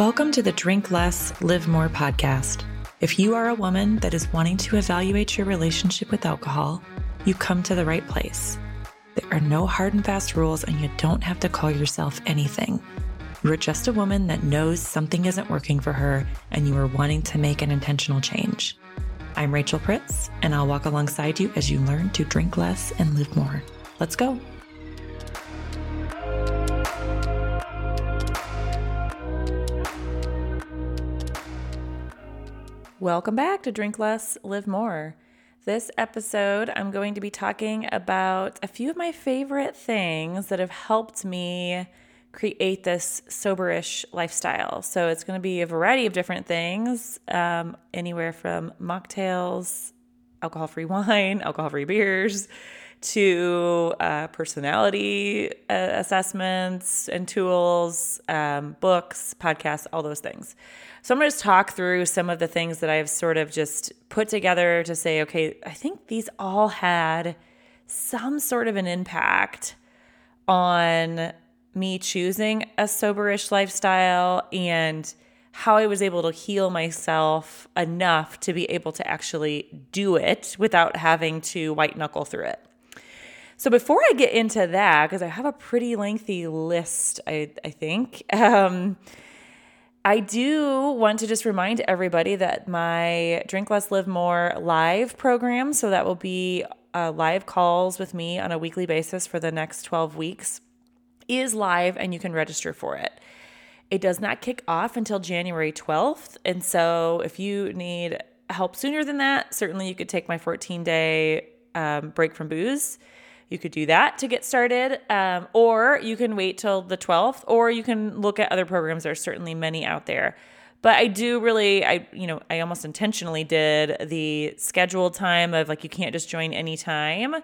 Welcome to the Drink Less, Live More podcast. If you are a woman that is wanting to evaluate your relationship with alcohol, you come to the right place. There are no hard and fast rules, and you don't have to call yourself anything. You are just a woman that knows something isn't working for her and you are wanting to make an intentional change. I'm Rachel Pritz, and I'll walk alongside you as you learn to drink less and live more. Let's go. Welcome back to Drink Less, Live More. This episode, I'm going to be talking about a few of my favorite things that have helped me create this soberish lifestyle. So it's going to be a variety of different things, um, anywhere from mocktails, alcohol free wine, alcohol free beers, to uh, personality uh, assessments and tools, um, books, podcasts, all those things. So I'm going to just talk through some of the things that I've sort of just put together to say, okay, I think these all had some sort of an impact on me choosing a soberish lifestyle and how I was able to heal myself enough to be able to actually do it without having to white knuckle through it. So before I get into that, because I have a pretty lengthy list, I, I think, um, I do want to just remind everybody that my Drink Less, Live More live program, so that will be uh, live calls with me on a weekly basis for the next 12 weeks is live and you can register for it. It does not kick off until January 12th. And so if you need help sooner than that, certainly you could take my 14 day um, break from booze. You could do that to get started, um, or you can wait till the 12th, or you can look at other programs. There's certainly many out there. But I do really, I, you know, I almost intentionally did the scheduled time of like, you can't just join anytime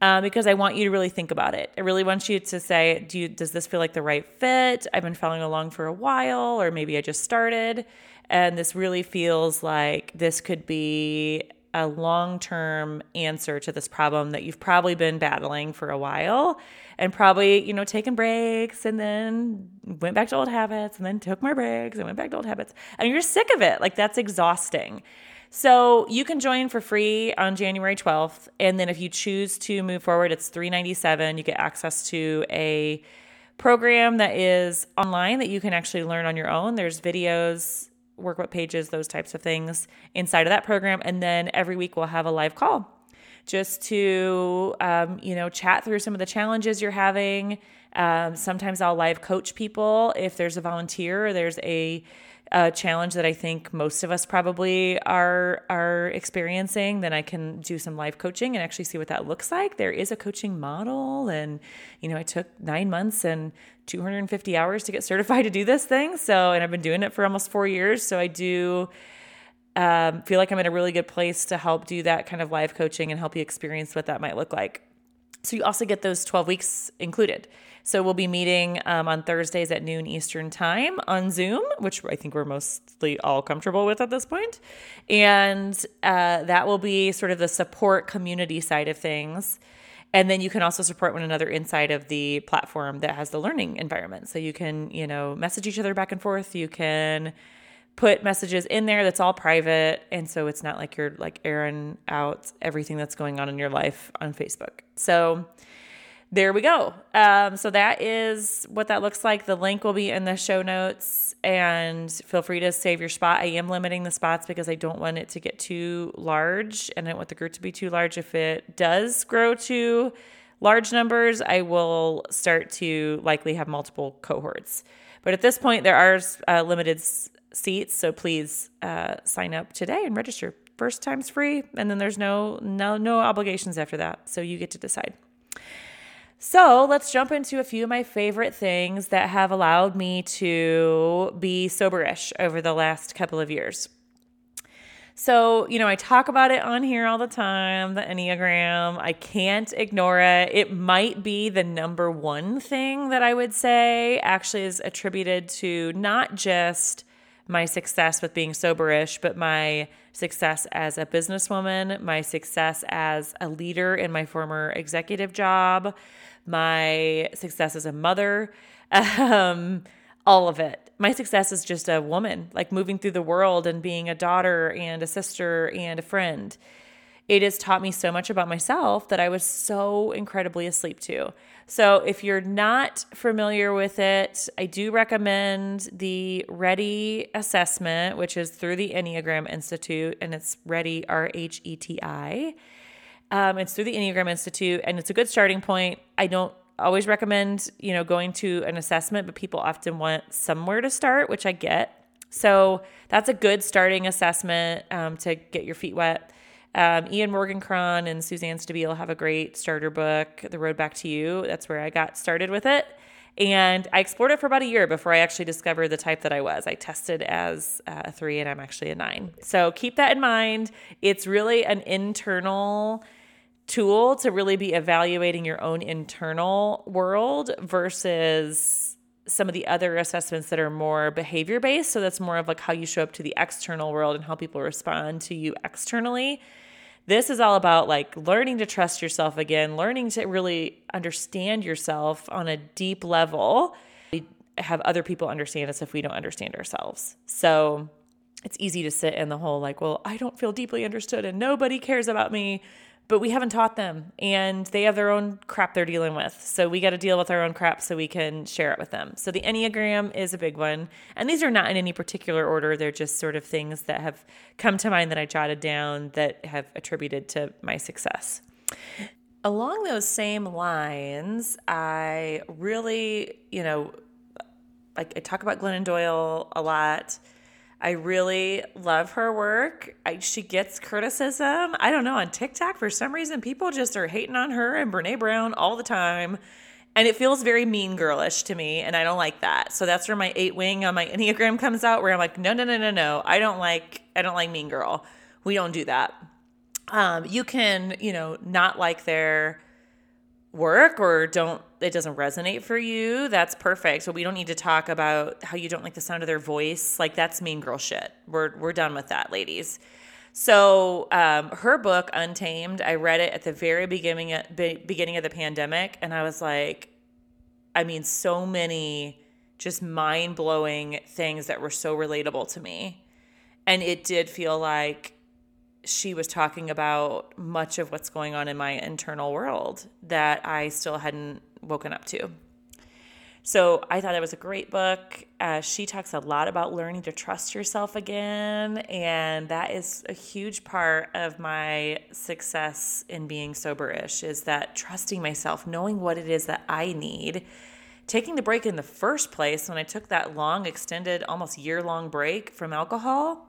uh, because I want you to really think about it. I really want you to say, do you, does this feel like the right fit? I've been following along for a while, or maybe I just started, and this really feels like this could be a long term answer to this problem that you've probably been battling for a while and probably, you know, taking breaks and then went back to old habits and then took more breaks and went back to old habits. And you're sick of it. Like that's exhausting. So you can join for free on January 12th. And then if you choose to move forward, it's 397. You get access to a program that is online that you can actually learn on your own. There's videos, workbook pages, those types of things inside of that program. And then every week we'll have a live call just to um, you know chat through some of the challenges you're having. Um, sometimes I'll live coach people if there's a volunteer there's a a challenge that I think most of us probably are are experiencing, then I can do some live coaching and actually see what that looks like. There is a coaching model, and you know, I took nine months and 250 hours to get certified to do this thing. So, and I've been doing it for almost four years. So I do um, feel like I'm in a really good place to help do that kind of live coaching and help you experience what that might look like. So you also get those 12 weeks included. So we'll be meeting um, on Thursdays at noon Eastern time on Zoom, which I think we're mostly all comfortable with at this point. And uh, that will be sort of the support community side of things. And then you can also support one another inside of the platform that has the learning environment. So you can, you know, message each other back and forth. You can put messages in there that's all private and so it's not like you're like airing out everything that's going on in your life on facebook so there we go um, so that is what that looks like the link will be in the show notes and feel free to save your spot i am limiting the spots because i don't want it to get too large and i don't want the group to be too large if it does grow to large numbers i will start to likely have multiple cohorts but at this point there are uh, limited seats. So please uh, sign up today and register. First time's free, and then there's no no no obligations after that. So you get to decide. So let's jump into a few of my favorite things that have allowed me to be soberish over the last couple of years. So, you know, I talk about it on here all the time the Enneagram. I can't ignore it. It might be the number one thing that I would say actually is attributed to not just my success with being soberish, but my success as a businesswoman, my success as a leader in my former executive job, my success as a mother, um, all of it. my success as just a woman, like moving through the world and being a daughter and a sister and a friend. It has taught me so much about myself that I was so incredibly asleep to. So, if you're not familiar with it, I do recommend the RHETI assessment, which is through the Enneagram Institute, and it's RHETI, R H E T I. Um, it's through the Enneagram Institute, and it's a good starting point. I don't always recommend, you know, going to an assessment, but people often want somewhere to start, which I get. So that's a good starting assessment um, to get your feet wet. Um, Ian Morgan-Cron and Suzanne Stabile have a great starter book, The Road Back to You. That's where I got started with it. And I explored it for about a year before I actually discovered the type that I was. I tested as a three and I'm actually a nine. So keep that in mind. It's really an internal tool to really be evaluating your own internal world versus some of the other assessments that are more behavior based. So that's more of like how you show up to the external world and how people respond to you externally. This is all about like learning to trust yourself again, learning to really understand yourself on a deep level. We have other people understand us if we don't understand ourselves. So it's easy to sit in the whole like, well, I don't feel deeply understood and nobody cares about me but we haven't taught them and they have their own crap they're dealing with. So we got to deal with our own crap so we can share it with them. So the Enneagram is a big one. And these are not in any particular order, they're just sort of things that have come to mind that I jotted down that have attributed to my success. Along those same lines, I really, you know, like I talk about Glennon Doyle a lot. I really love her work. I, she gets criticism. I don't know, on TikTok, for some reason, people just are hating on her and Brene Brown all the time. And it feels very mean girlish to me, and I don't like that. So that's where my eight wing on my Enneagram comes out, where I'm like, no, no, no, no, no. I don't like, I don't like mean girl. We don't do that. Um, you can, you know, not like their work or don't it doesn't resonate for you, that's perfect. So we don't need to talk about how you don't like the sound of their voice. Like that's mean girl shit. We're we're done with that, ladies. So um, her book Untamed, I read it at the very beginning beginning of the pandemic, and I was like, I mean, so many just mind blowing things that were so relatable to me, and it did feel like she was talking about much of what's going on in my internal world that I still hadn't woken up to. So I thought it was a great book. Uh, she talks a lot about learning to trust yourself again. And that is a huge part of my success in being soberish is that trusting myself, knowing what it is that I need. Taking the break in the first place, when I took that long, extended, almost year long break from alcohol,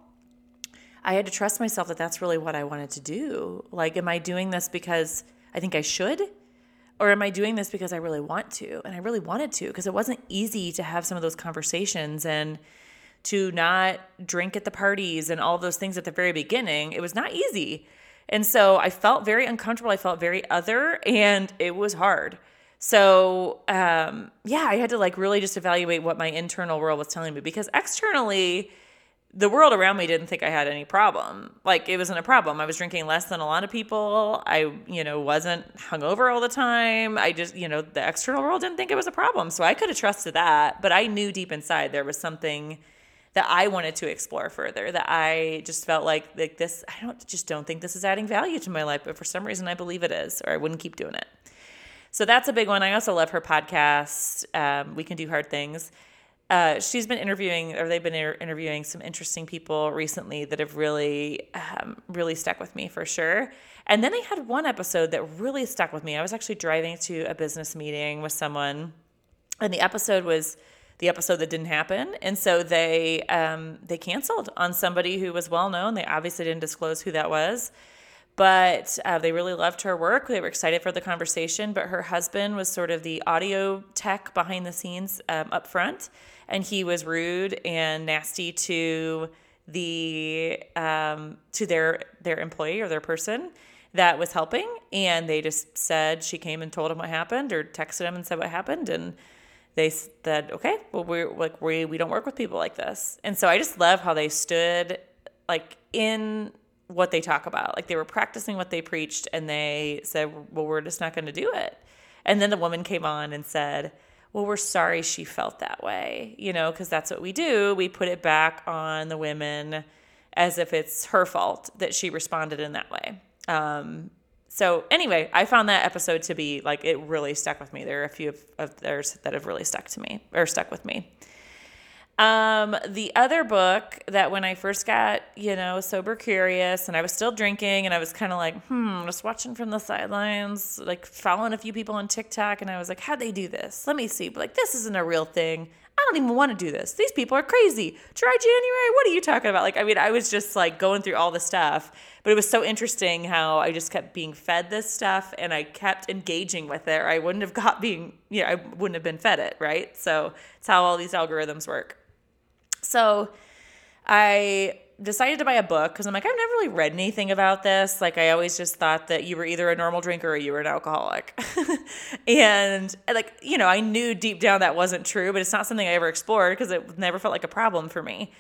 I had to trust myself that that's really what I wanted to do. Like, am I doing this because I think I should? Or am I doing this because I really want to? And I really wanted to because it wasn't easy to have some of those conversations and to not drink at the parties and all those things at the very beginning. It was not easy. And so I felt very uncomfortable. I felt very other, and it was hard. So, um, yeah, I had to like really just evaluate what my internal world was telling me because externally, the world around me didn't think I had any problem. Like it wasn't a problem. I was drinking less than a lot of people. I, you know, wasn't hungover all the time. I just, you know, the external world didn't think it was a problem. So I could have trusted that, but I knew deep inside there was something that I wanted to explore further. That I just felt like like this I don't just don't think this is adding value to my life, but for some reason I believe it is or I wouldn't keep doing it. So that's a big one. I also love her podcast. Um, we can do hard things uh, she's been interviewing, or they've been inter- interviewing some interesting people recently that have really, um, really stuck with me for sure. And then they had one episode that really stuck with me. I was actually driving to a business meeting with someone, and the episode was the episode that didn't happen, and so they um, they canceled on somebody who was well known. They obviously didn't disclose who that was but uh, they really loved her work. They were excited for the conversation. But her husband was sort of the audio tech behind the scenes um, up front, and he was rude and nasty to the um, to their their employee or their person that was helping. And they just said she came and told him what happened, or texted him and said what happened, and they said, "Okay, well we're like we we don't work with people like this." And so I just love how they stood like in what they talk about. Like they were practicing what they preached and they said, well, we're just not going to do it. And then the woman came on and said, well, we're sorry she felt that way, you know, because that's what we do. We put it back on the women as if it's her fault that she responded in that way. Um, so anyway, I found that episode to be like it really stuck with me. There are a few of, of theirs that have really stuck to me or stuck with me. Um, the other book that when I first got, you know, sober curious and I was still drinking and I was kind of like, hmm, just watching from the sidelines, like following a few people on TikTok and I was like, how'd they do this? Let me see. But like, this isn't a real thing. I don't even want to do this. These people are crazy. Dry January. What are you talking about? Like, I mean, I was just like going through all the stuff, but it was so interesting how I just kept being fed this stuff and I kept engaging with it. Or I wouldn't have got being, you know, I wouldn't have been fed it, right? So it's how all these algorithms work. So I decided to buy a book because I'm like, I've never really read anything about this. Like, I always just thought that you were either a normal drinker or you were an alcoholic. and, like, you know, I knew deep down that wasn't true, but it's not something I ever explored because it never felt like a problem for me.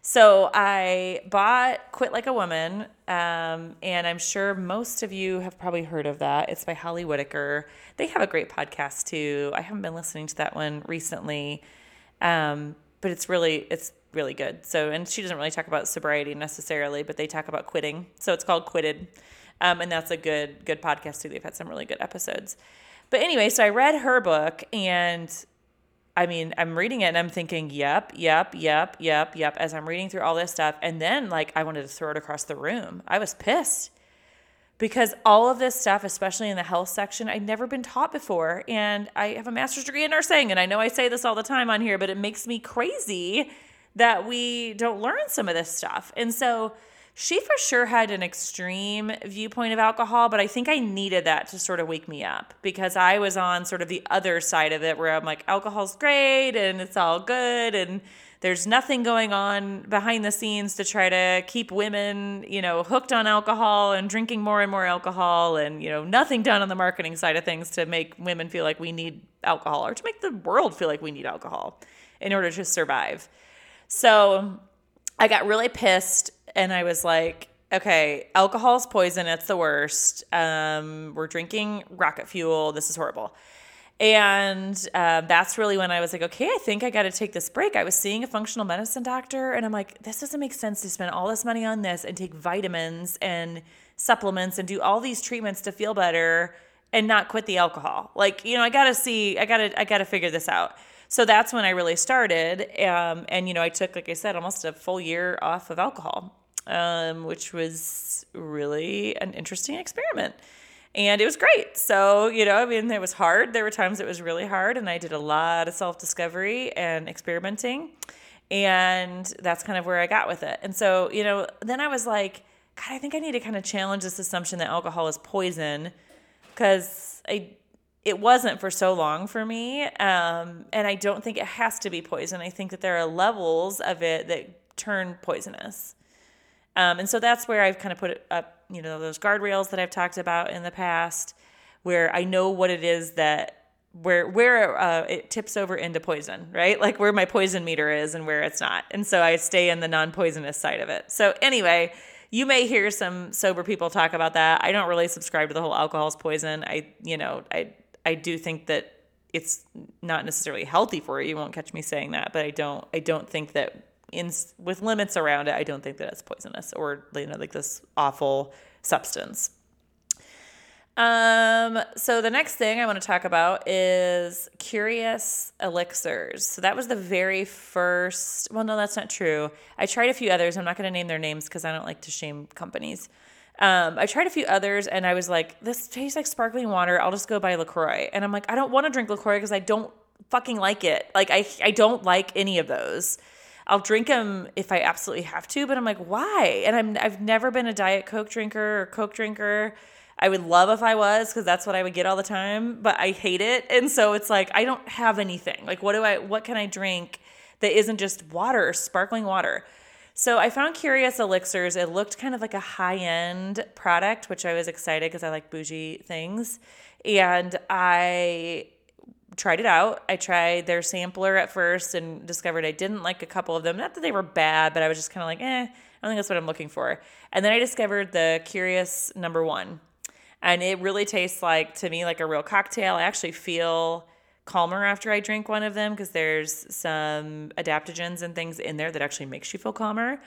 So I bought Quit Like a Woman, um, and I'm sure most of you have probably heard of that. It's by Holly Whitaker. They have a great podcast too. I haven't been listening to that one recently. Um, but it's really it's really good. So and she doesn't really talk about sobriety necessarily, but they talk about quitting. So it's called Quitted. Um, and that's a good good podcast too. They've had some really good episodes. But anyway, so I read her book and I mean, I'm reading it and I'm thinking, yep, yep, yep, yep, yep, as I'm reading through all this stuff. And then, like, I wanted to throw it across the room. I was pissed because all of this stuff, especially in the health section, I'd never been taught before. And I have a master's degree in nursing, and I know I say this all the time on here, but it makes me crazy that we don't learn some of this stuff. And so she for sure had an extreme viewpoint of alcohol, but I think I needed that to sort of wake me up because I was on sort of the other side of it where I'm like, alcohol's great and it's all good and there's nothing going on behind the scenes to try to keep women, you know, hooked on alcohol and drinking more and more alcohol and, you know, nothing done on the marketing side of things to make women feel like we need alcohol or to make the world feel like we need alcohol in order to survive. So I got really pissed and I was like, okay, alcohol is poison. It's the worst. Um, we're drinking rocket fuel. This is horrible. And uh, that's really when I was like, okay, I think I got to take this break. I was seeing a functional medicine doctor, and I'm like, this doesn't make sense to spend all this money on this and take vitamins and supplements and do all these treatments to feel better and not quit the alcohol. Like, you know, I got to see, I got to, I got to figure this out. So that's when I really started. Um, and, you know, I took, like I said, almost a full year off of alcohol, um, which was really an interesting experiment and it was great. So, you know, I mean, it was hard. There were times it was really hard, and I did a lot of self discovery and experimenting. And that's kind of where I got with it. And so, you know, then I was like, God, I think I need to kind of challenge this assumption that alcohol is poison because I it wasn't for so long for me. Um, and I don't think it has to be poison. I think that there are levels of it that turn poisonous. Um, and so that's where I've kind of put up, you know, those guardrails that I've talked about in the past, where I know what it is that where where uh, it tips over into poison, right? Like where my poison meter is and where it's not. And so I stay in the non-poisonous side of it. So anyway, you may hear some sober people talk about that. I don't really subscribe to the whole alcohol's poison. I, you know, I I do think that it's not necessarily healthy for you. You won't catch me saying that, but I don't I don't think that in with limits around it, I don't think that it's poisonous or you know like this awful substance. Um, so the next thing I want to talk about is curious elixirs. So that was the very first. Well, no, that's not true. I tried a few others. I'm not going to name their names because I don't like to shame companies. Um, I tried a few others and I was like, this tastes like sparkling water. I'll just go buy LaCroix. And I'm like, I don't want to drink LaCroix because I don't fucking like it. Like I, I don't like any of those. I'll drink them if I absolutely have to, but I'm like, why? And I'm I've never been a diet Coke drinker or Coke drinker. I would love if I was because that's what I would get all the time, but I hate it. And so it's like I don't have anything. Like what do I what can I drink that isn't just water, or sparkling water? So I found Curious Elixirs. It looked kind of like a high-end product, which I was excited because I like bougie things. And I tried it out. I tried their sampler at first and discovered I didn't like a couple of them. Not that they were bad, but I was just kind of like, eh, I don't think that's what I'm looking for. And then I discovered the Curious number one. And it really tastes like, to me, like a real cocktail. I actually feel calmer after I drink one of them because there's some adaptogens and things in there that actually makes you feel calmer.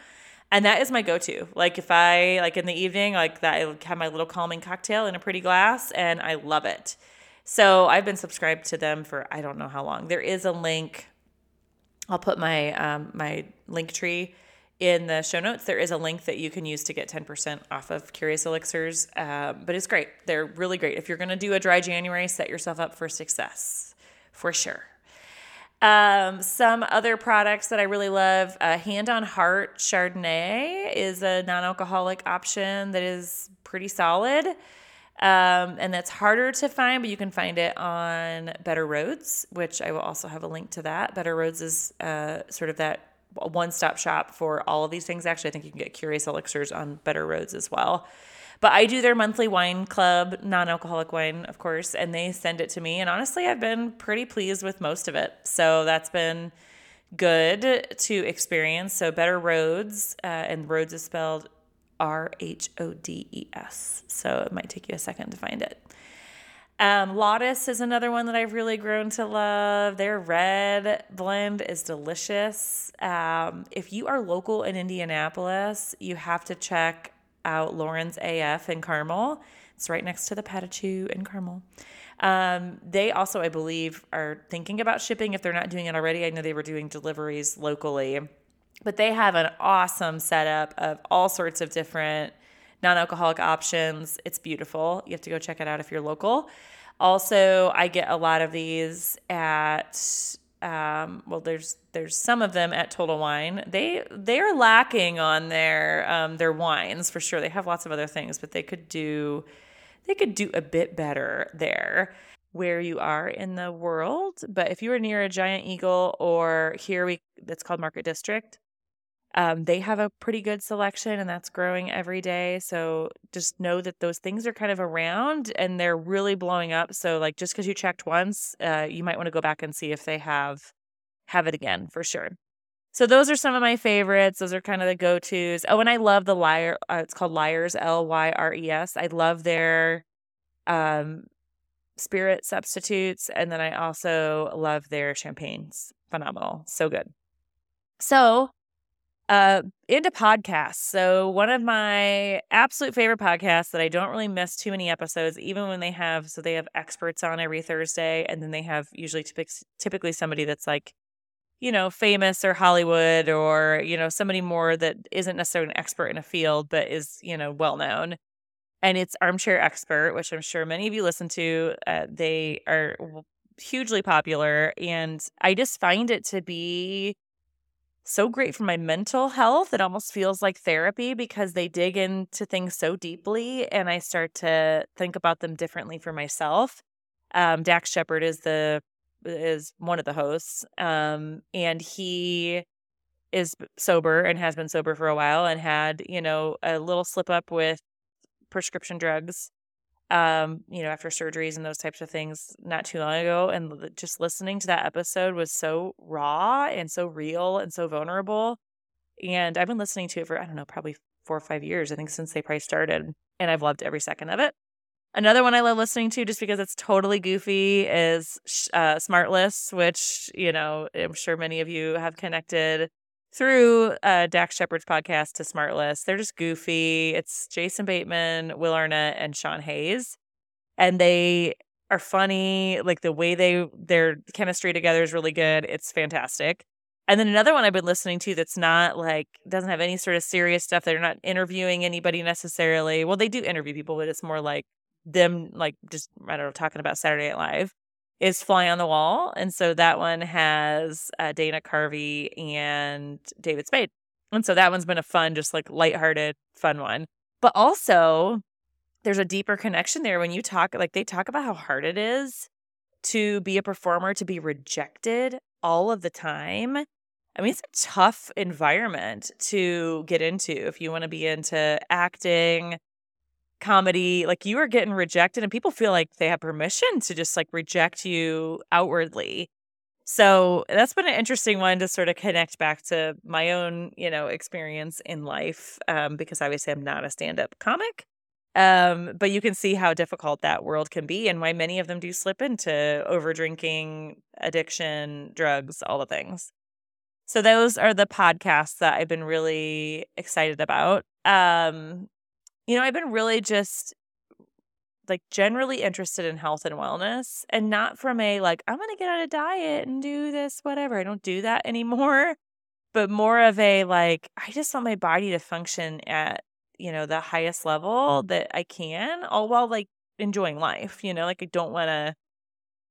And that is my go-to. Like if I like in the evening, like that I have my little calming cocktail in a pretty glass and I love it. So I've been subscribed to them for I don't know how long. There is a link. I'll put my um, my link tree in the show notes. There is a link that you can use to get 10% off of Curious Elixirs, uh, but it's great. They're really great. If you're to do a dry January, set yourself up for success for sure. Um, some other products that I really love uh, Hand on Heart Chardonnay is a non alcoholic option that is pretty solid. Um, and that's harder to find, but you can find it on Better Rhodes, which I will also have a link to that. Better Rhodes is uh, sort of that one stop shop for all of these things. Actually, I think you can get Curious Elixirs on Better Rhodes as well. But I do their monthly wine club, non alcoholic wine, of course, and they send it to me. And honestly, I've been pretty pleased with most of it. So that's been good to experience. So Better Rhodes, uh, and Rhodes is spelled R H O D E S. So it might take you a second to find it. Um, Lautus is another one that I've really grown to love. Their red blend is delicious. Um, if you are local in Indianapolis, you have to check out Lauren's AF in Carmel. It's right next to the Patachou in Carmel. Um, they also, I believe, are thinking about shipping if they're not doing it already. I know they were doing deliveries locally, but they have an awesome setup of all sorts of different non alcoholic options. It's beautiful. You have to go check it out if you're local. Also, I get a lot of these at um, well, there's there's some of them at Total Wine. They they're lacking on their um, their wines for sure. They have lots of other things, but they could do they could do a bit better there where you are in the world. But if you are near a giant eagle or here we that's called Market District, um, they have a pretty good selection and that's growing every day. So just know that those things are kind of around and they're really blowing up. So like just because you checked once, uh, you might want to go back and see if they have have it again for sure. So those are some of my favorites. Those are kind of the go tos. Oh, and I love the Lyre. Uh, it's called Lyre's L Y R E S. I love their um, spirit substitutes, and then I also love their champagnes. Phenomenal, so good. So uh, into podcasts. So, one of my absolute favorite podcasts that I don't really miss too many episodes, even when they have, so they have experts on every Thursday, and then they have usually typically somebody that's like, you know, famous or Hollywood or, you know, somebody more that isn't necessarily an expert in a field, but is, you know, well known. And it's Armchair Expert, which I'm sure many of you listen to. Uh, they are hugely popular. And I just find it to be so great for my mental health. It almost feels like therapy because they dig into things so deeply and I start to think about them differently for myself. Um, Dax Shepard is the is one of the hosts. Um, and he is sober and has been sober for a while and had, you know, a little slip up with prescription drugs um, you know, after surgeries and those types of things not too long ago. And just listening to that episode was so raw and so real and so vulnerable. And I've been listening to it for, I don't know, probably four or five years, I think, since they probably started. And I've loved every second of it. Another one I love listening to just because it's totally goofy is uh, Smartless, which, you know, I'm sure many of you have connected through uh, Dax Shepard's podcast to Smartless. They're just goofy. It's Jason Bateman, Will Arnett, and Sean Hayes, and they are funny. Like the way they their chemistry together is really good. It's fantastic. And then another one I've been listening to that's not like doesn't have any sort of serious stuff. They're not interviewing anybody necessarily. Well, they do interview people, but it's more like them like just I don't know talking about Saturday Night Live is Fly on the Wall. And so that one has uh, Dana Carvey and David Spade. And so that one's been a fun, just like lighthearted, fun one. But also, there's a deeper connection there when you talk, like they talk about how hard it is to be a performer, to be rejected all of the time. I mean, it's a tough environment to get into if you want to be into acting, comedy like you are getting rejected and people feel like they have permission to just like reject you outwardly so that's been an interesting one to sort of connect back to my own you know experience in life um, because obviously i'm not a stand-up comic Um, but you can see how difficult that world can be and why many of them do slip into over drinking, addiction, drugs, all the things. So those are the podcasts that I've been really excited about. Um, you know, I've been really just like generally interested in health and wellness and not from a like I'm going to get on a diet and do this whatever. I don't do that anymore, but more of a like I just want my body to function at you know, the highest level that I can, all while like enjoying life, you know, like I don't want to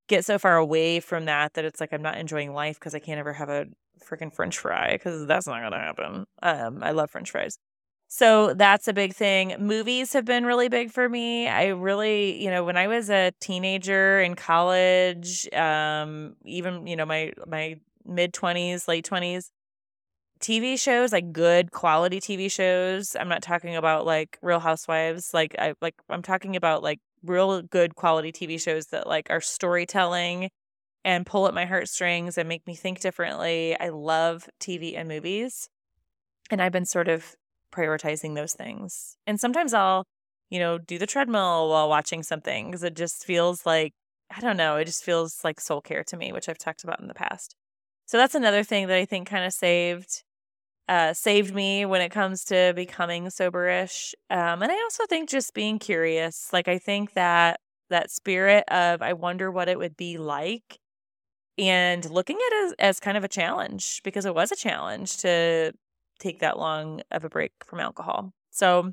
get so far away from that that it's like I'm not enjoying life because I can't ever have a freaking french fry because that's not going to happen. Um, I love french fries. So that's a big thing. Movies have been really big for me. I really, you know, when I was a teenager in college, um, even, you know, my my mid 20s, late 20s, TV shows, like good quality TV shows. I'm not talking about like Real Housewives. Like I like I'm talking about like real good quality TV shows that like are storytelling and pull at my heartstrings and make me think differently. I love TV and movies. And I've been sort of prioritizing those things. And sometimes I'll, you know, do the treadmill while watching something because it just feels like I don't know, it just feels like soul care to me, which I've talked about in the past. So that's another thing that I think kind of saved uh, saved me when it comes to becoming soberish. Um, and I also think just being curious. Like I think that that spirit of I wonder what it would be like, and looking at it as, as kind of a challenge because it was a challenge to take that long of a break from alcohol. So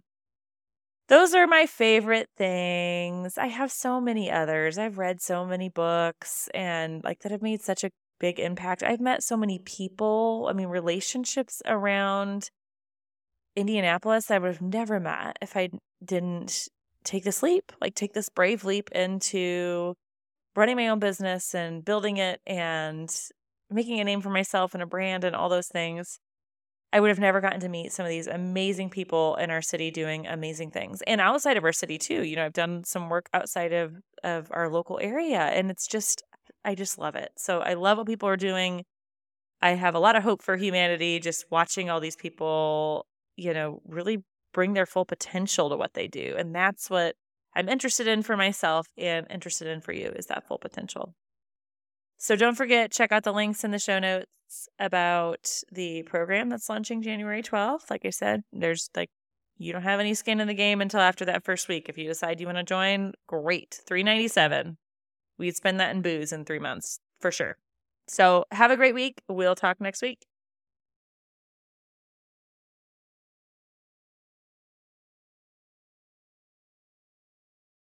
those are my favorite things. I have so many others. I've read so many books and like that have made such a big impact. I've met so many people, I mean, relationships around Indianapolis I would have never met if I didn't take this leap, like take this brave leap into running my own business and building it and making a name for myself and a brand and all those things. I would have never gotten to meet some of these amazing people in our city doing amazing things and outside of our city too. You know, I've done some work outside of of our local area and it's just I just love it. So I love what people are doing. I have a lot of hope for humanity just watching all these people, you know, really bring their full potential to what they do. And that's what I'm interested in for myself and interested in for you is that full potential. So don't forget, check out the links in the show notes about the program that's launching January 12th. Like I said, there's like, you don't have any skin in the game until after that first week. If you decide you want to join, great. 397 We'd spend that in booze in three months for sure. So have a great week. We'll talk next week.